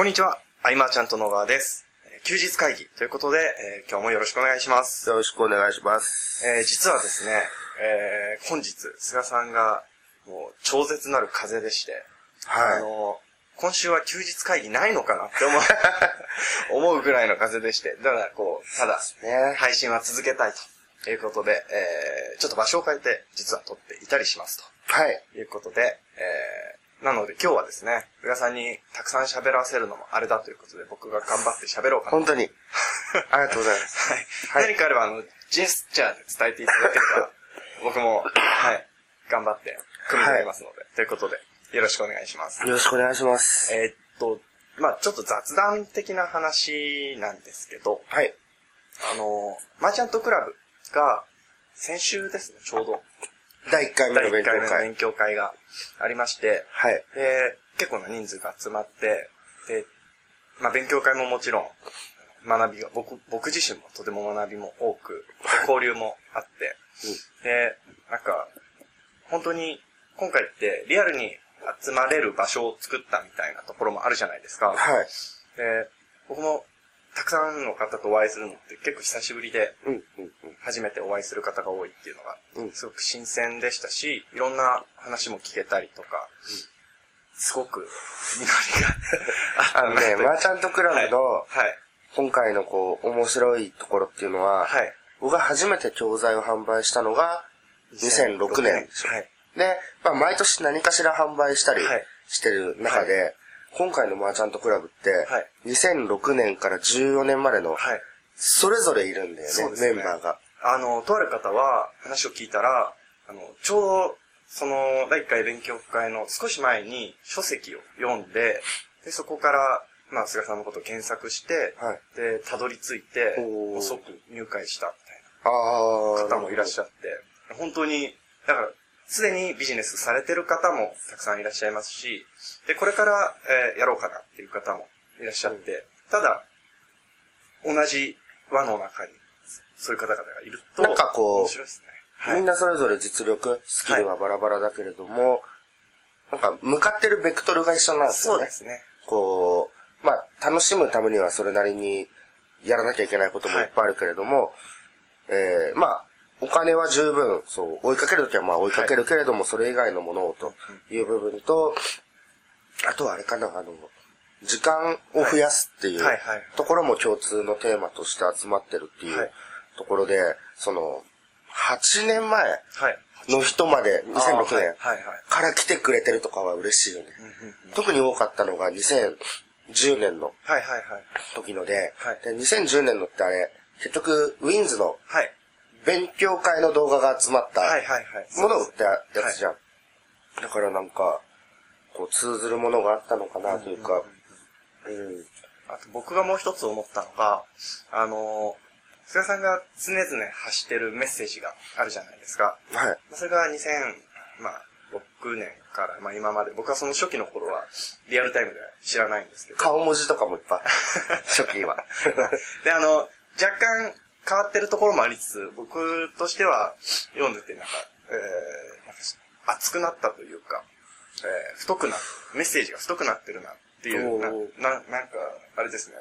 こんにちは、アイマーちゃんと野川です。えー休日会議ということで、えー今日もよろしくお願いします。よろしくお願いします。えー実はですね、えー本日、菅さんが、もう、超絶なる風邪でして、はいあの、今週は休日会議ないのかなって思う、思うぐらいの風邪でして、だから、こう、ただ、ね配信は続けたいということで、えーちょっと場所を変えて、実は撮っていたりしますと。はい。ということで、えー、なので今日はですね、菅さんにたくさん喋らせるのもあれだということで、僕が頑張って喋ろうかなと。本当に。ありがとうございます。はい。はい何かあれば、あの、ジェスチャーで伝えていただければ、僕も、はい、頑張って、組み立てますので、ということで、よろしくお願いします。よろしくお願いします。えーっと、まあちょっと雑談的な話なんですけど、はい。あの、マーチャントクラブが、先週ですね、ちょうど、第1回目第1の勉強会。回目の勉強会がありまして、はい。で、結構な人数が集まって、で、まあ勉強会ももちろん、学びが、僕、僕自身もとても学びも多く、交流もあって、で、なんか、本当に、今回ってリアルに集まれる場所を作ったみたいなところもあるじゃないですか。はい。で、僕もたくさんの方とお会いするのって結構久しぶりで。初めてお会いする方が多いっていうのがうん、すごく新鮮でしたし、いろんな話も聞けたりとか、すごく、実りがあのね、マーチャントクラブのはい。今回のこう、面白いところっていうのは、はい。僕が初めて教材を販売したのが2006年でしょ。はい。で、まあ毎年何かしら販売したりはいしてる中で、今回のマーチャントクラブって、はい2006年から14年までの、はい。それぞれいるんだよね、ねメンバーが。あの、とある方は、話を聞いたら、あの、ちょうど、その、第1回勉強会の少し前に書籍を読んで、で、そこから、まあ、菅さんのことを検索して、はいで、たどり着いて即入会したみあたいあ。な方もいらっしゃって、本当に、だから、すでにビジネスされてる方もたくさんいらっしゃいますし、で、これから、えーやろうかなっていう方もいらっしゃって、ただ、同じ輪の中に、そういう方々がいると、なんかこう面白いですね。はい。みんなそれぞれ実力、スキルはバラバラだけれども、なんか向かってるベクトルが一緒なんですよね。そうですね。こう、まあ、楽しむためにはそれなりにやらなきゃいけないこともいっぱいあるけれども、えー、まあ、お金は十分、そう、追いかけるときはまあ追いかけるけれども、それ以外のものをという部分と、あとはあれかな、あの、時間を増やすっていうところも共通のテーマとして集まってるっていはい。うところで、その、8年前はい。の人まで、2006年から来てくれてるとかは嬉しいよね。特に多かったのが2010年の。時ので、はい。で2010年のってあれ、結局、ウィンズのはい。勉強会の動画が集まった。ものを売ったやつじゃん。だからなんか、こう通ずるものがあったのかなというか、うん。あと僕がもう一つ思ったのが、あの、菅さんが常々発してるメッセージがあるじゃないですか。はい。それが2000、まあ、6年から、まあ今まで、僕はその初期の頃はリアルタイムでは知らないんですけど。顔文字とかもいっぱい。初期は。で、あの、若干変わってるところもありつつ、僕としては読んでてなんか、えー、熱くなったというか、えー、太くな、メッセージが太くなってるなっていう、な、ななんか、あれですね。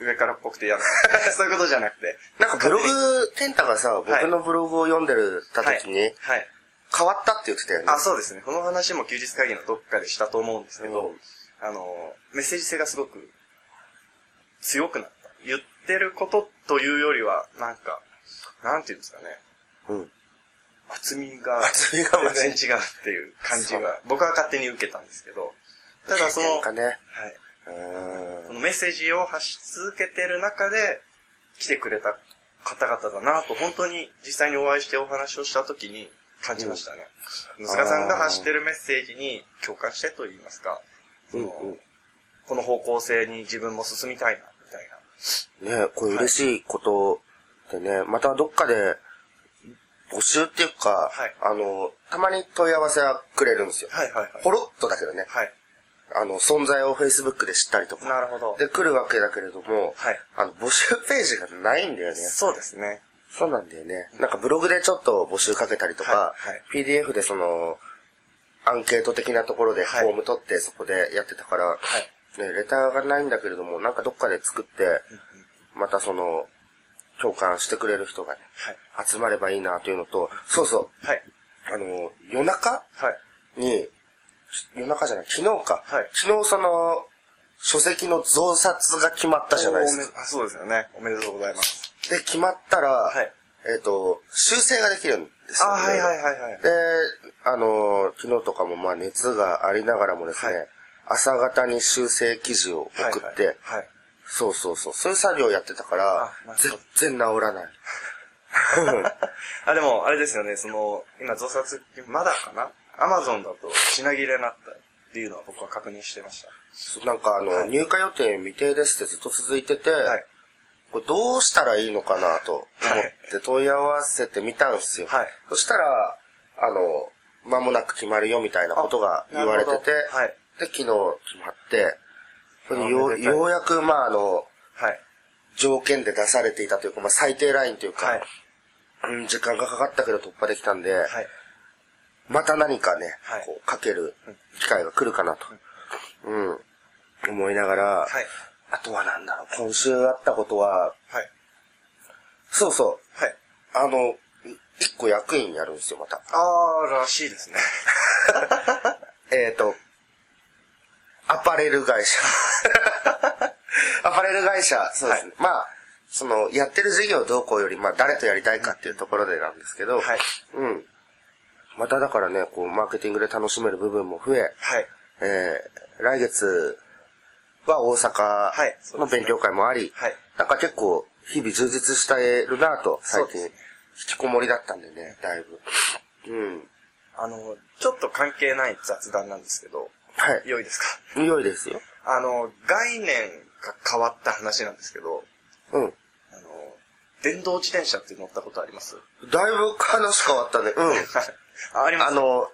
上からっぽくて嫌な。そういうことじゃなくて。なんかブログ、テンタがさ、僕のブログを読んでるた時に、はい。はい。変わったって言ってたよね。あ、そうですね。この話も休日会議のどっかでしたと思うんですけど、うんあの、メッセージ性がすごく強くなった。言ってることというよりは、なんか、なんていうんですかね。うん。厚みが、厚みがね全然違うっていう感じそうが、僕は勝手に受けたんですけど、ただその、ね。うーん。このメッセージを発し続けてる中で、来てくれた方々だなと、本当に実際にお会いしてお話をした時に感じましたね。ん菅さんが発してるメッセージに共感してと言いますか、うんうんこの方向性に自分も進みたいな。ねこれ嬉しいことでね、またどっかで募集っていうか、はいあの、たまに問い合わせはくれるんですよ。はいはいはい。ポロッとだけどね、はい。あの、存在を Facebook で知ったりとか。なるほど。で来るわけだけれども、はいあの、募集ページがないんだよね。そうですね。そうなんだよね。なんかブログでちょっと募集かけたりとか、はいはい PDF でその、アンケート的なところではいフォーム取ってそこでやってたから、はい。ね、レターがないんだけれども、なんかどっかで作って、またその、共感してくれる人がね、はい。集まればいいなというのと、そうそう、はい。あの、夜中はい。に、夜中じゃない、昨日か。はい昨日その、書籍の増刷が決まったじゃないですか。そうですよね。おめでとうございます。で、決まったら、はいえっ、と、修正ができるんですよ、ね。あ、はいはいはいはい。で、あの、昨日とかもまあ熱がありながらもですね、はい朝方に修正記事を送って、はいそうそうそう、そういう作業をやってたから全ど然治らない。あ、でも、あれですよね、その、今、増刷、まだかな？アマゾンだと品切れになったっていうのは僕は確認してました。なんかあの、はい入荷予定未定ですってずっと続いてて、はい。これどうしたらいいのかなと思って問い合わせてみたんですよ。はいそしたら、あの、間もなく決まるよみたいなことが言われてて、はい。で、昨日決まって、それでよようやく、まああの、はい。条件で出されていたというか、まあ最低ラインというか、はい。うん、時間がかかったけど突破できたんで、はい。また何かね、はいこうかける機会が来るかなと、うん、思いながら、はい。あとはなんだろう、今週あったことは、はい。そうそう、はい。あの、一個役員やるんですよ、また。あー、らしいですね。えっ、と、アパレル会社。アパレル会社、そうですね。まあ、その、やってる事業どうこうより、まあ、誰とやりたいかっていうところでなんですけど、はい。うん。まただからね、こう、マーケティングで楽しめる部分も増え、はい。えー、来月は大阪の勉強会もあり、はいなんか結構日々充実してるなと、最近、引きこもりだったんでね、だいぶ。うん。あの、ちょっと関係ない雑談なんですけど、はい。良いですか？良いですよ。あの、概念が変わった話なんですけど、うん。あの、電動自転車って乗ったことあります？だいぶ話変わったね。うん。あ ありますあの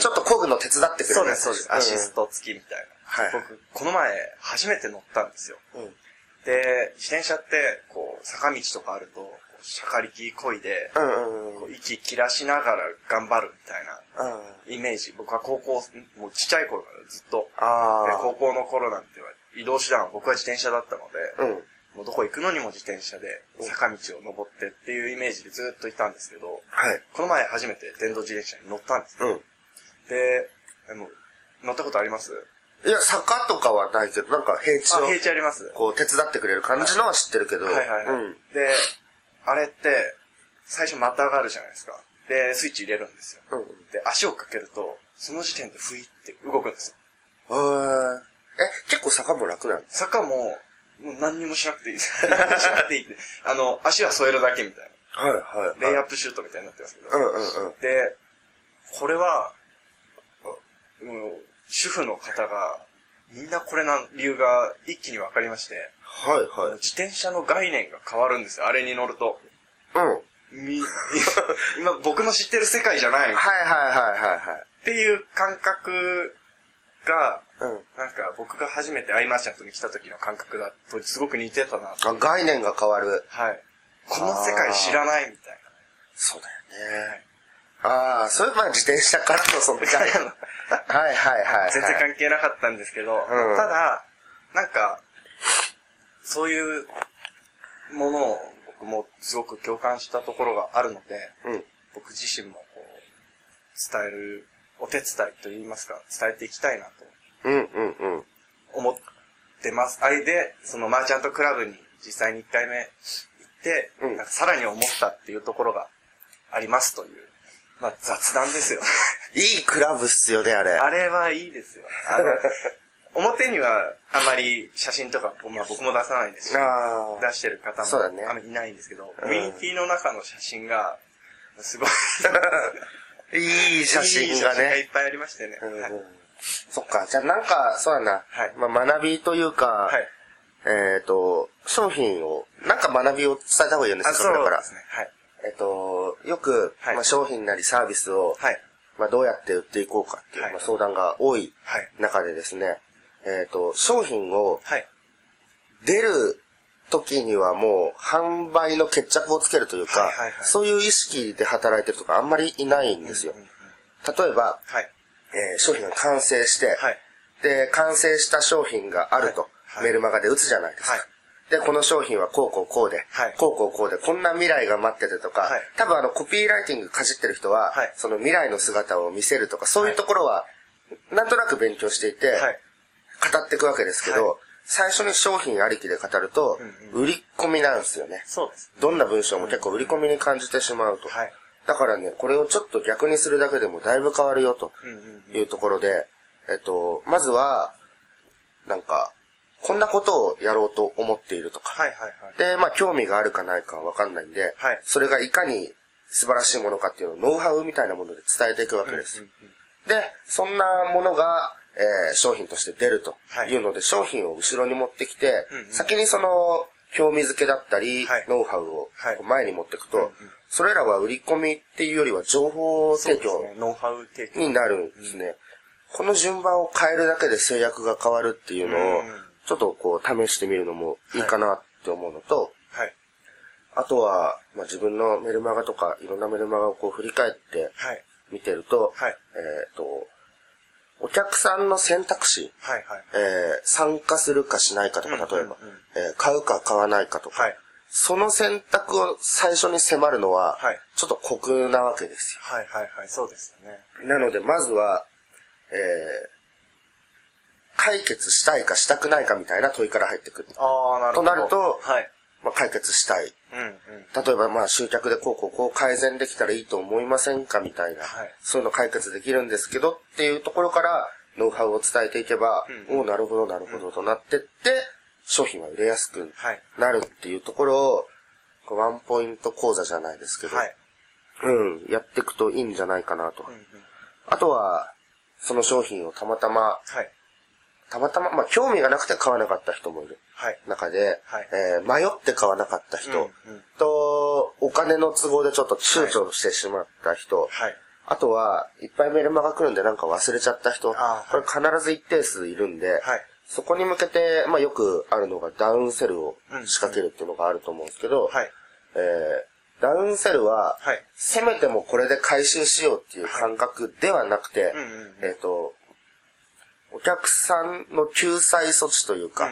ちょっと漕ぐの手伝ってくれるそうです、そうです。アシスト。ト付きみたいな。はい僕、この前、初めて乗ったんですよ。うん。で、自転車って、こう、坂道とかあると、こうしゃかりきこいで、息切らしながら頑張るみたいなうん。イメージ。僕は高校、もうちっちゃい頃からずっと、高校の頃なんては移動手段は僕は自転車だったので。もうどこ行くのにも自転車で坂道を登ってっていうイメージでずっといたんですけど、はい。この前初めて電動自転車に乗ったんです。うん。で、あの乗ったことあります？いや、坂とかはないけど、なんか平地あ、を、平地ありますこう手伝ってくれる感じのは知ってるけど、はいはいはい。うん。で、あれって、最初またがるじゃないですか。で、スイッチ入れるんですよ。うん。で、足をかけると、その時点でふいって動くんですよ。へーえ、結構坂も楽なんです坂も、もう何にもしなくていいです。何にもしなくていいって。あの、足は添えるだけみたいはいはい、な。レイアップシュートみたいになってますけど。うんうんうん。で、これは、もう、主婦の方が、みんなこれな理由が一気に分かりまして、はいはい。自転車の概念が変わるんですよ、あれに乗ると。うん。み、今、僕の知ってる世界じゃないっはいはいはいはいていう感覚が、はい。うん。なんか僕が初めてアイマーチャントに来た時の感覚だとすごく似てたなと。あ概念が変わる。はい。この世界知らないみたいそうだよね。ああ、そういうまあ自転車からのその概念。はいはいはい、はな。い。全然関係なかったんですけど、うんただ、なんか、そういうものを僕もすごく共感したところがあるので、うん。僕自身もこう、伝える、お手伝いといいますか、伝えていきたいなとうんうんうん。思ってます。あれで、そのマーチャントクラブに実際に1回目行って、うんなんかさらに思ったっていうところがありますという、まあ雑談ですよ。いいクラブっすよね、あれ。あれはいいですよ。あの 表にはあまり写真とか、まあ、僕も出さないですし、あ出してる方もあんまりいないんですけど、うんコミュニティの中の写真が、すごい、あ。いい写真がいい写真がいね。っぱいありましてね。うんはいそっか。じゃあなんか、そうだな。はいまあ学びというか、はい。えっ、と、商品を、なんか学びを伝えた方がいいよね、あ、せっかくだからそうで。すね。はい。えっ、と、よく、はいまあ商品なりサービスを、はい。まあどうやって売っていこうかっていう、はいまあ、相談が多い。中でですね、えっ、と、商品をはい。出る時にはもう販売の決着をつけるというか、はいはいはいそういう意識で働いてるとかあんまりいないんですよ。うんうんうん例えば、はい。えー商品が完成して、はい。で、完成した商品があると、はいメルマガで打つじゃないですか。はいで、この商品はこうこうこうで、はいこうこうこうで、こんな未来が待っててとか、はい多分あの、コピーライティングかじってる人は、はいその未来の姿を見せるとか、そういうところは、なんとなく勉強していて、はい。語っていくわけですけど、はい最初に商品ありきで語ると、売り込みなんですよね。そうです。どんな文章も結構売り込みに感じてしまうと。はい。だからね、これをちょっと逆にするだけでもだいぶ変わるよとうんうん。いうところで、えっと、まずは、なんか、こんなことをやろうと思っているとか。はいはいはい。で、まあ、興味があるかないかはわかんないんで、はいそれがいかに素晴らしいものかっていうのをノウハウみたいなもので伝えていくわけです。うんうんで、そんなものが、えー商品として出るとはいいうので、商品を後ろに持ってきて、うんうん先にその、興味付けだったり、はいノウハウを前に持っていくと、うんうんそれらは売り込みっていうよりは情報提供ね。ノウハウ提供。になるんですね。この順番を変えるだけで制約が変わるっていうのをうん、ちょっとこう試してみるのもいいかなって思うのと、はい。あとは、まあ、自分のメルマガとかいろんなメルマガをこう振り返ってはい。見てると、はいえっ、と、お客さんの選択肢、はいはい。えー参加するかしないかとか、例えば、うんうんうんえー買うか買わないかとか、はい。その選択を最初に迫るのは、はいちょっと酷なわけですよ。はいはいはい。そうですよね。なので、まずは、えー解決したいかしたくないかみたいな問いから入ってくる。ああ、なるほど。となるとはい。まあ、解決したい。うんうん。例えば、まあ、集客でこうこうこう改善できたらいいと思いませんかみたいな、はいそういうの解決できるんですけどっていうところから、ノウハウを伝えていけば、うんおおなるほど、なるほどとなってって、商品は売れやすくはい。なるっていうところを、ワンポイント講座じゃないですけど、はい。うん、やっていくといいんじゃないかなと。うんうん。あとは、その商品をたまたま、はい。たまたま、まあ、興味がなくて買わなかった人もいるはい。中で、はい。えー迷って買わなかった人、と、お金の都合でちょっと躊躇してしまった人、はい。あとは、いっぱいメルマが来るんでなんか忘れちゃった人、あこれ必ず一定数いるんで、はい。そこに向けて、まあよくあるのがダウンセルを仕掛けるっていうのがあると思うんですけど、はい。えーダウンセルは、はい。せめてもこれで回収しようっていう感覚ではなくて、えっ、と、お客さんの救済措置というか、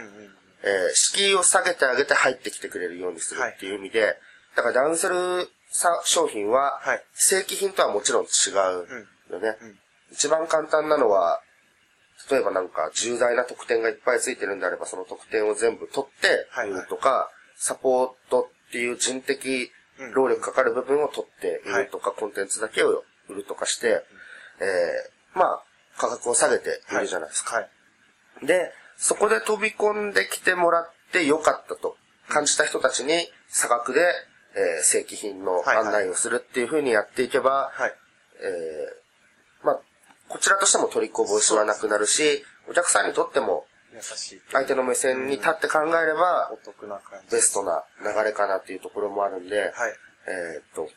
えー敷居を下げてあげて入ってきてくれるようにするっていう意味で、だからダウンセルさ商品ははい、正規品とはもちろん違うよね。うん。一番簡単なのは、例えばなんか重大な特典がいっぱいついてるんであれば、その特典を全部取ってはい。はい売るとか、サポートっていう人的労力かかる部分を取って売るとか、コンテンツだけを売るとかして、えーまあ、価格を下げて売るじゃないですか。はい。で、そこで飛び込んできてもらってよかったと感じた人たちに差額で、えー正規品のはいはい案内をするっていう風にやっていけば、はい。えーまあ、こちらとしても取りこぼしはなくなるし、お客さんにとっても優しい。相手の目線に立って考えればお、得な感じ。ベストな流れかなっていうところもあるんで、はい。えーっと、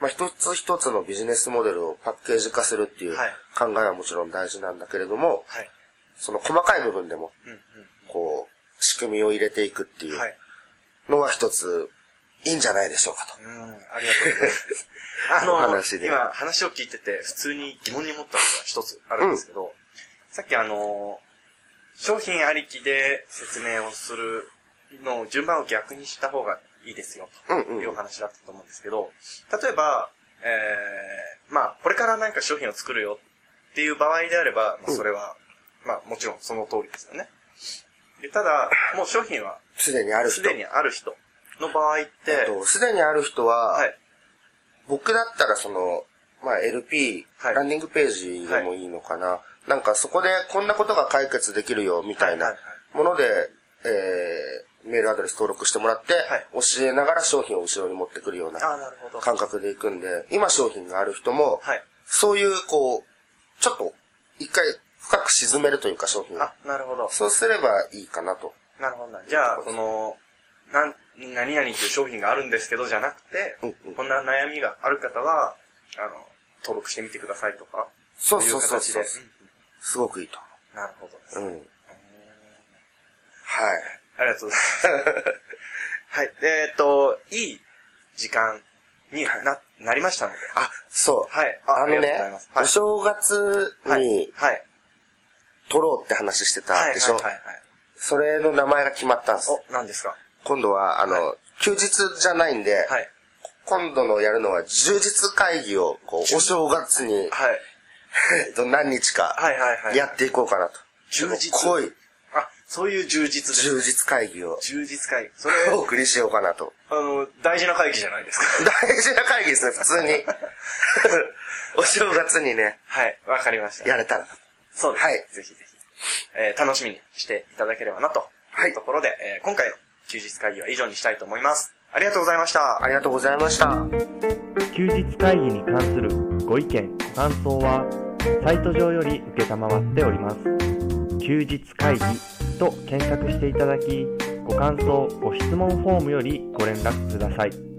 まあ、一つ一つのビジネスモデルをパッケージ化するっていうはい考えはもちろん大事なんだけれども、はい。その細かい部分でも、うんこう、仕組みを入れていくっていう。のは一つ、いいんじゃないでしょうかと。うん、ありがとうございます。あの、お話で今話を聞いてて、普通に疑問に思ったことが一つあるんですけど、さっきあの、商品ありきで説明をするのを順番を逆にした方がいいですよ、とうんうんいうお話だったと思うんですけど、例えば、えー、まあ、これから何か商品を作るよっていう場合であれば、まあ、それは、まあ、もちろんその通りですよね。でただ、もう商品はすでにある人。すでにある人の場合って、すでにある人は、はい。僕だったらその、まあ LP、はいランディングページでもいいのかな。なんかそこでこんなことが解決できるよみたいなはいもので、えー、メールアドレス登録してもらって、はい教えながら商品を後ろに持ってくるような。感覚でいくんで、今商品がある人も、はい。そういうこう、ちょっと一回深く沈めるというか商品をあ、なるほど。そうすればいいかなと。なるほどな。じゃあ、その、なん、何々という商品があるんですけど、じゃなくて、うんうんこんな悩みがある方は、あの、登録してみてくださいとか。そうそうそうそうい形で。すごくいいとうんなるほどです。思う。うん。はい。ありがとうございます。はい。でえっと、いい時間にな、なりましたので。あ、そう。はい。ああのねお正月はいに。はい。取ろうって話してたでしょ、はいはいはいはい。それの名前が決まったんです。お、何ですか？今度は、あの、休日じゃないんで、はい。今度のやるのは充実会議を、こう、お正月に、はい。え っと何日かはいはいはいやっていこうかなと。充実？濃いあ、そういう充実です。充実会議を充実会議。それ、お送りしようかなと。あの、大事な会議じゃないですか。大事な会議ですね、普通に。お正月にね、はい、わかりました。やれたら。そうです。はいぜひぜひ。えー楽しみにしていただければなと。はいいうところで、えー今回の休日会議は以上にしたいと思います。ありがとうございました。ありがとうございました。休日会議に関するご意見、ご感想は、サイト上より受けたまわっております。休日会議と検索していただき、ご感想、ご質問フォームよりご連絡ください。